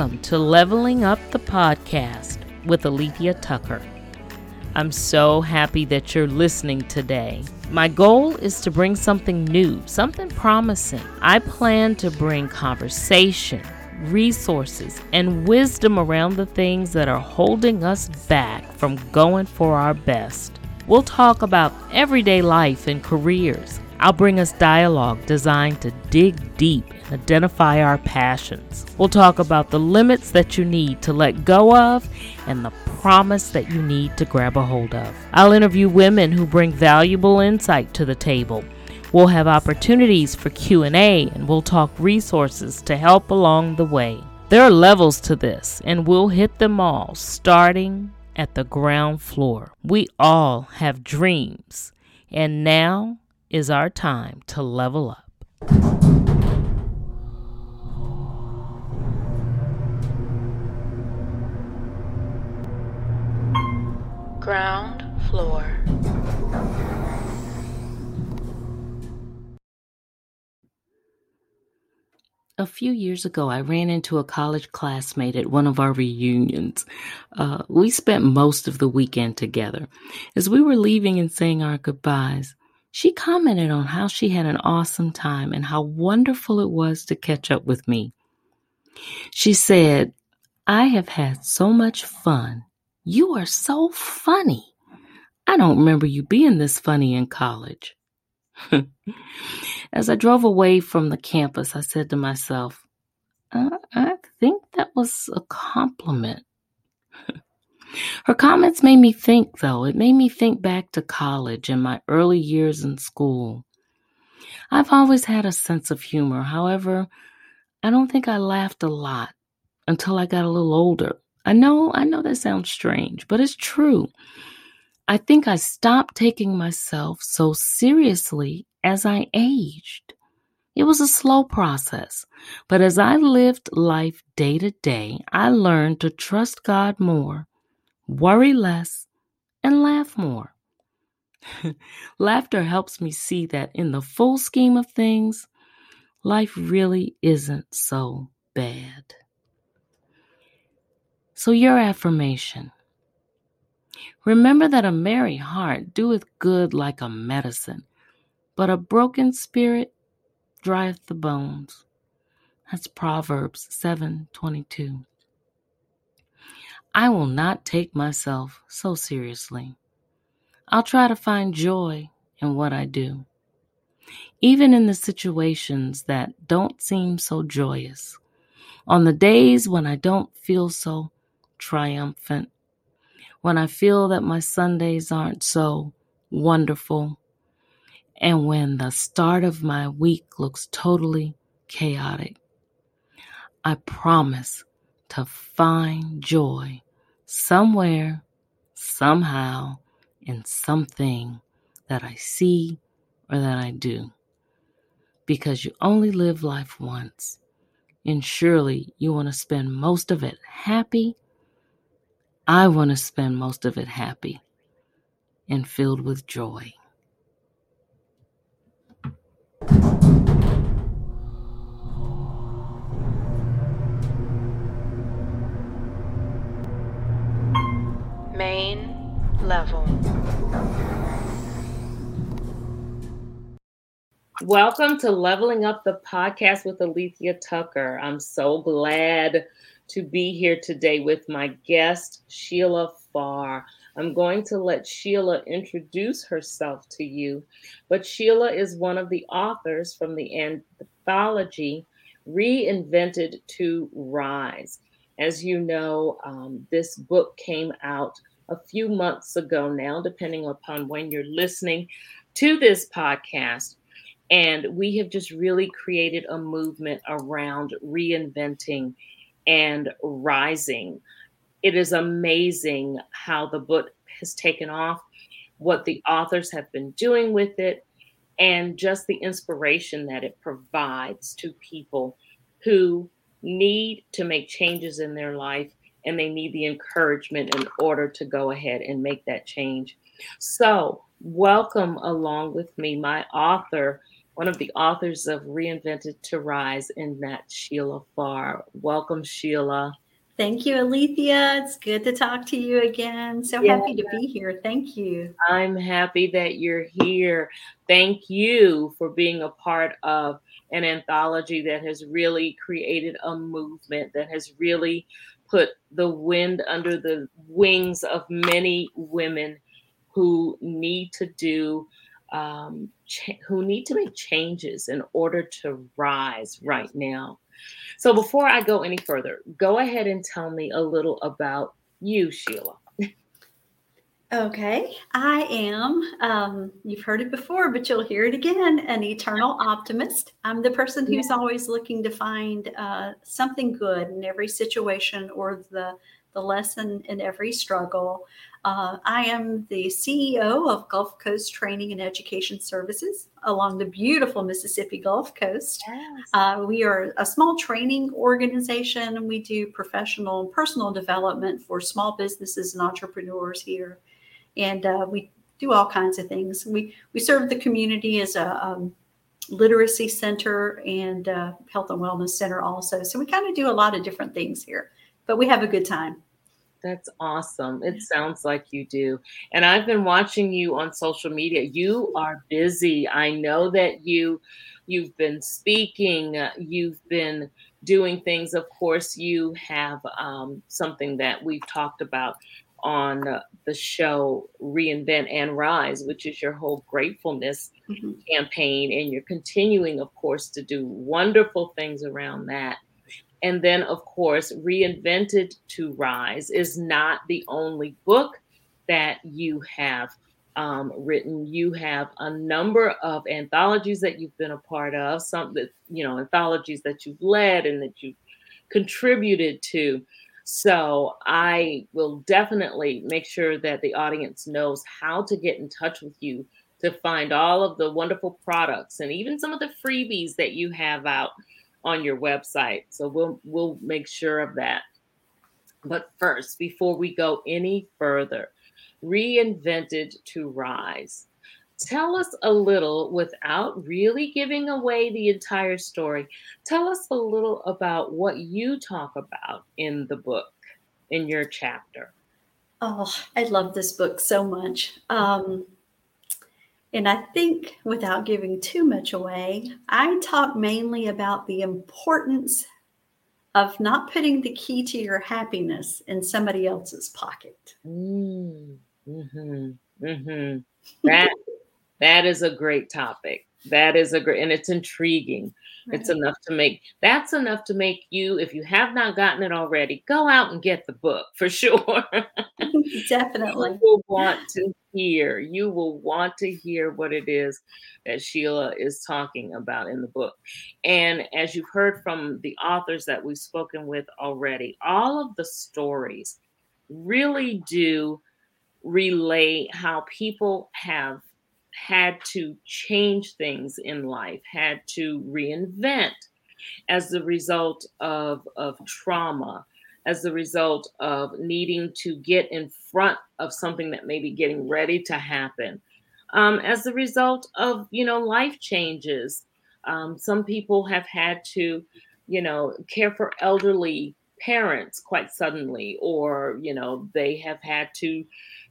Welcome to Leveling Up the Podcast with Alethea Tucker. I'm so happy that you're listening today. My goal is to bring something new, something promising. I plan to bring conversation, resources, and wisdom around the things that are holding us back from going for our best. We'll talk about everyday life and careers. I'll bring us dialogue designed to dig deep and identify our passions. We'll talk about the limits that you need to let go of and the promise that you need to grab a hold of. I'll interview women who bring valuable insight to the table. We'll have opportunities for Q&A and we'll talk resources to help along the way. There are levels to this and we'll hit them all starting at the ground floor. We all have dreams and now is our time to level up. Ground floor. A few years ago, I ran into a college classmate at one of our reunions. Uh, we spent most of the weekend together. As we were leaving and saying our goodbyes, she commented on how she had an awesome time and how wonderful it was to catch up with me. She said, I have had so much fun. You are so funny. I don't remember you being this funny in college. As I drove away from the campus, I said to myself, I, I think that was a compliment. Her comments made me think, though. It made me think back to college and my early years in school. I've always had a sense of humor. However, I don't think I laughed a lot until I got a little older. I know, I know that sounds strange, but it's true. I think I stopped taking myself so seriously as I aged. It was a slow process, but as I lived life day to day, I learned to trust God more worry less, and laugh more. Laughter helps me see that in the full scheme of things, life really isn't so bad. So, your affirmation. Remember that a merry heart doeth good like a medicine, but a broken spirit drieth the bones. That's Proverbs 7:22. I will not take myself so seriously. I'll try to find joy in what I do, even in the situations that don't seem so joyous. On the days when I don't feel so triumphant, when I feel that my Sundays aren't so wonderful, and when the start of my week looks totally chaotic, I promise to find joy somewhere, somehow, in something that I see or that I do. Because you only live life once, and surely you want to spend most of it happy. I want to spend most of it happy and filled with joy. Level. Welcome to Leveling Up the Podcast with Alethea Tucker. I'm so glad to be here today with my guest, Sheila Farr. I'm going to let Sheila introduce herself to you, but Sheila is one of the authors from the anthology Reinvented to Rise. As you know, um, this book came out a few months ago now, depending upon when you're listening to this podcast. And we have just really created a movement around reinventing and rising. It is amazing how the book has taken off, what the authors have been doing with it, and just the inspiration that it provides to people who need to make changes in their life and they need the encouragement in order to go ahead and make that change. So, welcome along with me, my author one of the authors of Reinvented to Rise, and that's Sheila Farr. Welcome, Sheila. Thank you, Alethea. It's good to talk to you again. So yeah. happy to be here. Thank you. I'm happy that you're here. Thank you for being a part of an anthology that has really created a movement, that has really put the wind under the wings of many women who need to do um, who need to make changes in order to rise right now. So before I go any further, go ahead and tell me a little about you, Sheila. Okay, I am, um, you've heard it before, but you'll hear it again an eternal optimist. I'm the person who's yeah. always looking to find uh, something good in every situation or the, the lesson in every struggle. Uh, I am the CEO of Gulf Coast Training and Education Services along the beautiful Mississippi Gulf Coast. Yes. Uh, we are a small training organization. We do professional and personal development for small businesses and entrepreneurs here. And uh, we do all kinds of things. We, we serve the community as a um, literacy center and uh, health and wellness center also. So we kind of do a lot of different things here, but we have a good time. That's awesome. It sounds like you do. And I've been watching you on social media. You are busy. I know that you you've been speaking, you've been doing things. Of course, you have um, something that we've talked about on the show Reinvent and Rise, which is your whole gratefulness mm-hmm. campaign. And you're continuing, of course, to do wonderful things around that. And then, of course, Reinvented to Rise is not the only book that you have um, written. You have a number of anthologies that you've been a part of, some that, you know, anthologies that you've led and that you've contributed to. So I will definitely make sure that the audience knows how to get in touch with you to find all of the wonderful products and even some of the freebies that you have out on your website. So we'll we'll make sure of that. But first, before we go any further, reinvented to rise. Tell us a little without really giving away the entire story. Tell us a little about what you talk about in the book, in your chapter. Oh, I love this book so much. Um, and I think without giving too much away, I talk mainly about the importance of not putting the key to your happiness in somebody else's pocket. Mm, hmm mm-hmm. That that is a great topic. That is a great, and it's intriguing. Right. It's enough to make that's enough to make you, if you have not gotten it already, go out and get the book for sure. Definitely. you will want to hear. You will want to hear what it is that Sheila is talking about in the book. And as you've heard from the authors that we've spoken with already, all of the stories really do relay how people have had to change things in life, had to reinvent as the result of, of trauma, as the result of needing to get in front of something that may be getting ready to happen, um, as the result of, you know, life changes. Um, some people have had to, you know, care for elderly parents quite suddenly, or, you know, they have had to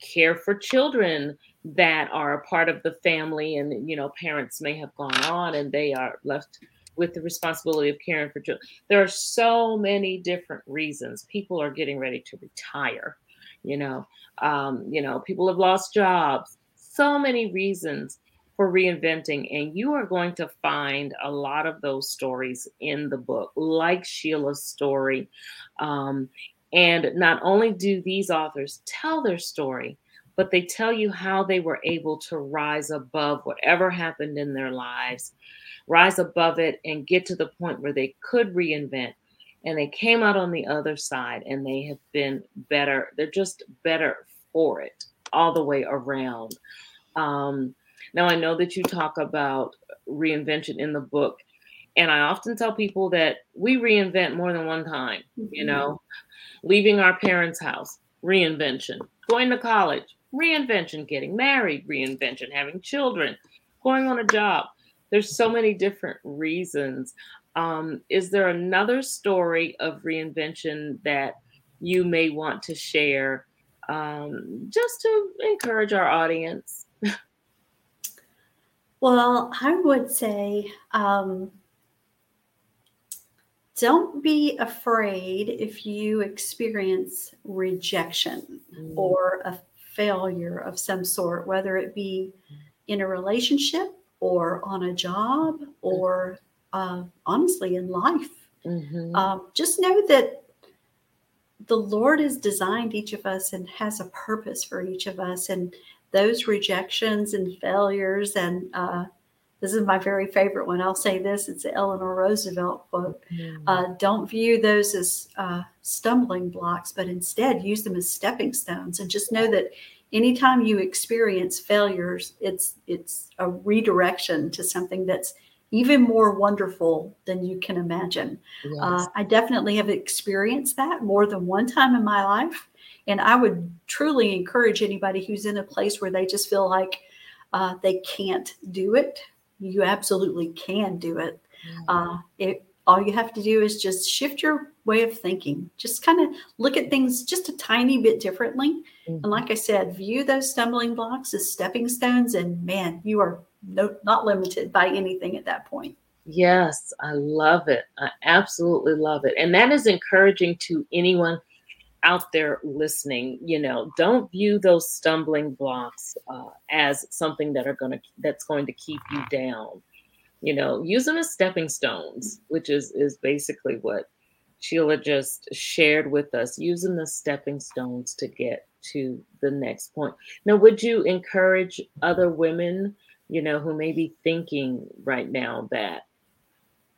care for children that are a part of the family and you know parents may have gone on and they are left with the responsibility of caring for children. There are so many different reasons people are getting ready to retire you know. Um, you know people have lost jobs. So many reasons for reinventing and you are going to find a lot of those stories in the book like sheila's story. Um, and not only do these authors tell their story but they tell you how they were able to rise above whatever happened in their lives, rise above it, and get to the point where they could reinvent. And they came out on the other side and they have been better. They're just better for it all the way around. Um, now, I know that you talk about reinvention in the book. And I often tell people that we reinvent more than one time, mm-hmm. you know, leaving our parents' house, reinvention, going to college, reinvention, getting married, reinvention, having children, going on a job, there's so many different reasons. Um, is there another story of reinvention that you may want to share um, just to encourage our audience? well, I would say um, don't be afraid if you experience rejection mm. or a failure of some sort, whether it be in a relationship or on a job or uh, honestly in life. Mm-hmm. Um, just know that the Lord has designed each of us and has a purpose for each of us. And those rejections and failures and uh, this is my very favorite one. I'll say this it's the Eleanor Roosevelt quote. Mm-hmm. Uh, don't view those as uh, stumbling blocks, but instead use them as stepping stones. And just know that anytime you experience failures, it's it's a redirection to something that's even more wonderful than you can imagine. Yes. Uh, I definitely have experienced that more than one time in my life. And I would truly encourage anybody who's in a place where they just feel like uh, they can't do it you absolutely can do it. Mm-hmm. Uh, it all you have to do is just shift your way of thinking. Just kind of look at things just a tiny bit differently. Mm-hmm. And like I said, view those stumbling blocks as stepping stones. And man, you are no, not limited by anything at that point. Yes, I love it. I absolutely love it. And that is encouraging to anyone out there listening you know don't view those stumbling blocks uh, as something that are going to that's going to keep you down. You know use them as stepping stones which is is basically what sheila just shared with us. Using the stepping stones to get to the next point. Now would you encourage other women you know who may be thinking right now that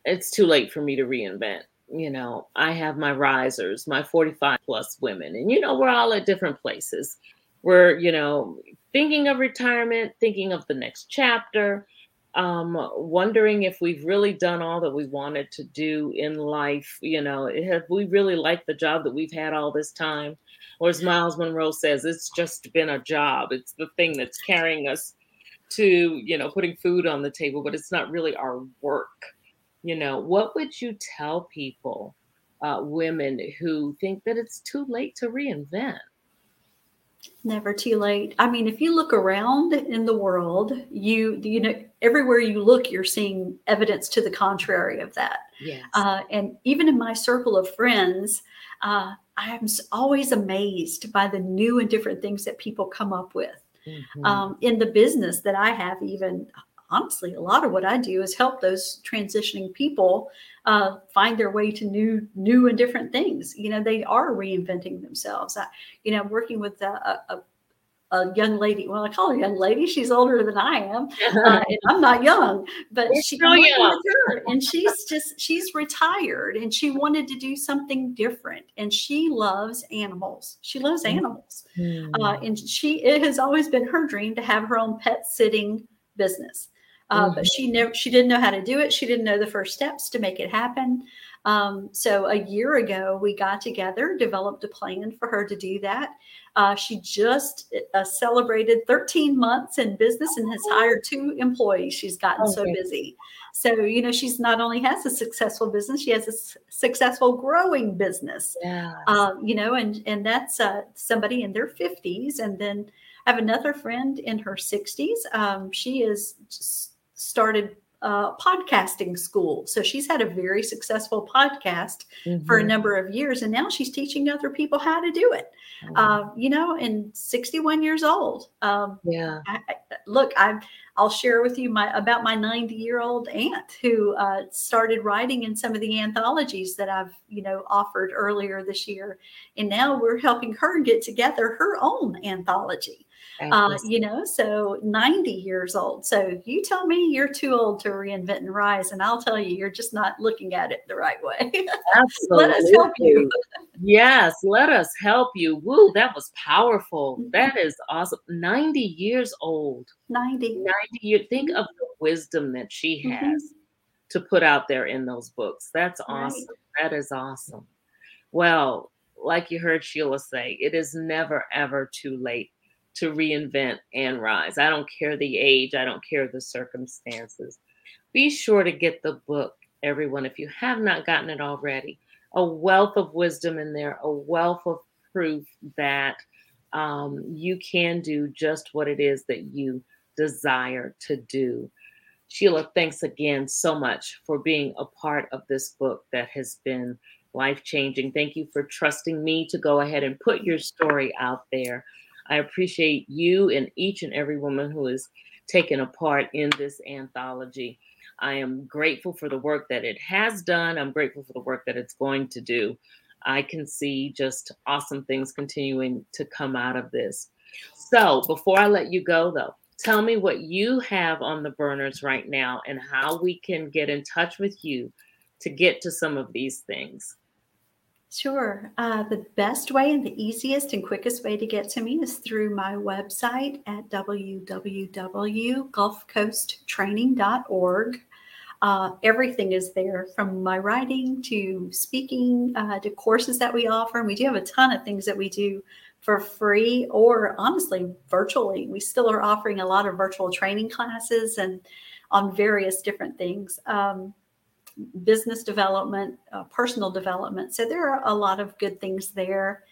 it's too late for me to reinvent you know, I have my risers, my 45 plus women, and you know, we're all at different places. We're, you know, thinking of retirement, thinking of the next chapter, um, wondering if we've really done all that we wanted to do in life. You know, have we really liked the job that we've had all this time? Or as Myles Munroe says, it's just been a job. It's the thing that's carrying us to, you know, putting food on the table, but it's not really our work you know, what would you tell people, uh, women who think that it's too late to reinvent? Never too late. I mean, if you look around in the world, you you know everywhere you look, you're seeing evidence to the contrary of that. Yes. Uh, and even in my circle of friends, uh, I am always amazed by the new and different things that people come up with. Mm-hmm. Um, in the business that I have, even honestly, a lot of what I do is help those transitioning people uh, find their way to new, new and different things. You know, they are reinventing themselves. I, you know, I'm working with a, a, a young lady. Well, I call her a young lady. She's older than I am, uh, and I'm not young. But she's so young. Her, and she's just she's retired, and she wanted to do something different. And she loves animals. She loves mm. animals, mm. uh, and she it has always been her dream to have her own pet sitting business. Uh, mm-hmm. But she never, she didn't know how to do it. She didn't know the first steps to make it happen. Um, so a year ago, we got together, developed a plan for her to do that. Uh, she just uh, celebrated 13 months in business and has hired two employees. She's gotten okay. so busy. So, you know, she's not only has a successful business, she has a s- successful growing business. Yeah. Um, you know, and and that's uh, somebody in their 50s. And then I have another friend in her 60s. Um, she is just started uh, podcasting school. So she's had a very successful podcast mm-hmm. for a mm-hmm. number of years, and now she's teaching other people how to do it. Uh, you know, and 61 years old. Um, yeah. I, I, look, I I'll share with you my about my 90 year old aunt who uh, started writing in some of the anthologies that I've you know offered earlier this year, and now we're helping her get together her own anthology. Uh, you know, so 90 years old. So you tell me you're too old to reinvent and rise, and I'll tell you you're just not looking at it the right way. Absolutely. let us help you. yes, let us help you. Woo, that was powerful. Mm-hmm. That is awesome. 90 years old. 90. 90 years. Think of the wisdom that she mm-hmm. has mm-hmm. to put out there in those books. That's awesome. Right. That is awesome. Well, like you heard Sheila say, it is never ever too late to reinvent and rise. I don't care the age, I don't care the circumstances. Be sure to get the book, everyone, if you have not gotten it already. A wealth of wisdom in there, a wealth of proof that um, you can do just what it is that you desire to do. Sheila, thanks again so much for being a part of this book that has been life changing. Thank you for trusting me to go ahead and put your story out there. I appreciate you and each and every woman who has taken a part in this anthology. I am grateful for the work that it has done. I'm grateful for the work that it's going to do. I can see just awesome things continuing to come out of this. So, before I let you go, though, tell me what you have on the burners right now and how we can get in touch with you to get to some of these things. Sure. Uh, the best way and the easiest and quickest way to get to me is through my website at www.gulfcoasttraining.org. Uh, everything is there from my writing to speaking uh, to courses that we offer. And we do have a ton of things that we do for free or honestly virtually. We still are offering a lot of virtual training classes and on various different things. Um, business development, uh, personal development. So there are a lot of good things there.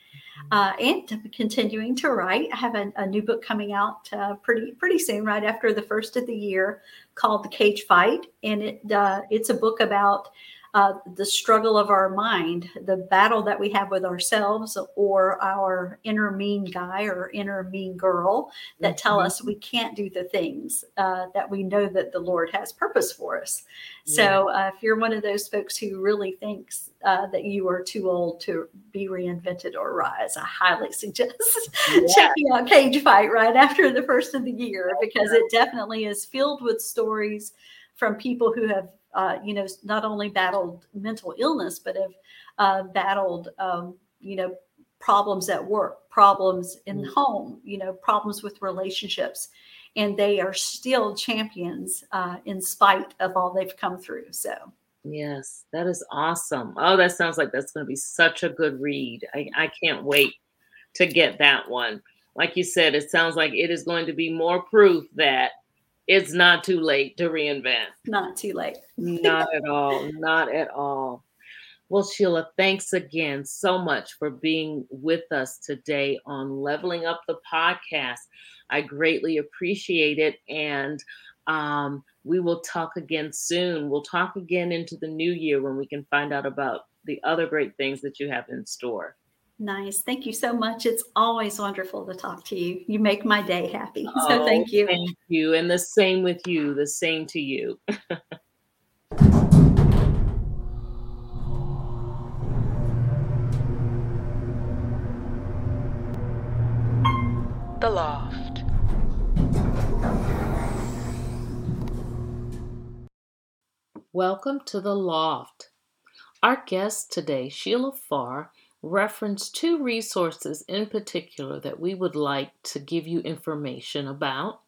Mm-hmm. Uh, and continuing to write. I have a, a new book coming out uh, pretty pretty soon, right after the first of the year, called The Cage Fight, and it uh, it's a book about uh, the struggle of our mind, the battle that we have with ourselves or our inner mean guy or inner mean girl that tell mm-hmm. us we can't do the things uh, that we know that the Lord has purpose for us. So uh, if you're one of those folks who really thinks uh, that you are too old to be reinvented or rise, I highly suggest yeah. checking out Cage Fight right after the first of the year because it definitely is filled with stories from people who have uh, you know, not only battled mental illness, but have uh, battled, um, you know, problems at work, problems in mm-hmm. home, you know, problems with relationships. And they are still champions uh, in spite of all they've come through. So, yes, that is awesome. Oh, that sounds like that's going to be such a good read. I, I can't wait to get that one. Like you said, it sounds like it is going to be more proof that it's not too late to reinvent. Not too late. not at all. Not at all. Well, Sheila, thanks again so much for being with us today on Leveling Up the Podcast. I greatly appreciate it. And um, we will talk again soon. We'll talk again into the new year when we can find out about the other great things that you have in store. Nice. Thank you so much. It's always wonderful to talk to you. You make my day happy. So oh, thank you. Thank you. And the same with you. The same to you. the Loft. Welcome to the Loft. Our guest today, Sheila Farr, reference two resources in particular that we would like to give you information about.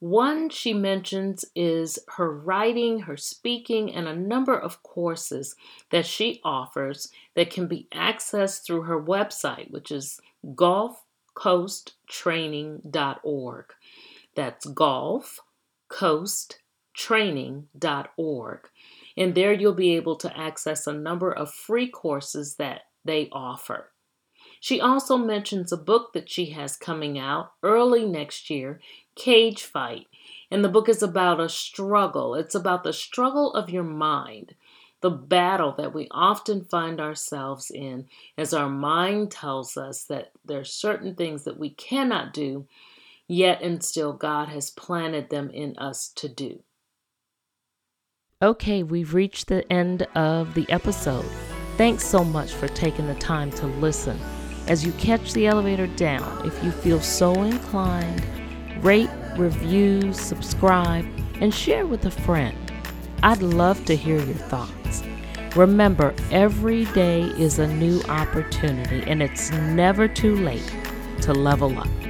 One she mentions is her writing, her speaking, and a number of courses that she offers that can be accessed through her website, which is gulfcoasttraining.org. That's gulfcoasttraining.org. And there you'll be able to access a number of free courses that they offer. She also mentions a book that she has coming out early next year, Cage Fight. And the book is about a struggle. It's about the struggle of your mind, the battle that we often find ourselves in as our mind tells us that there are certain things that we cannot do, yet and still God has planted them in us to do. Okay, we've reached the end of the episode. Thanks so much for taking the time to listen. As you catch the elevator down, if you feel so inclined, rate, review, subscribe, and share with a friend. I'd love to hear your thoughts. Remember, every day is a new opportunity, and it's never too late to level up.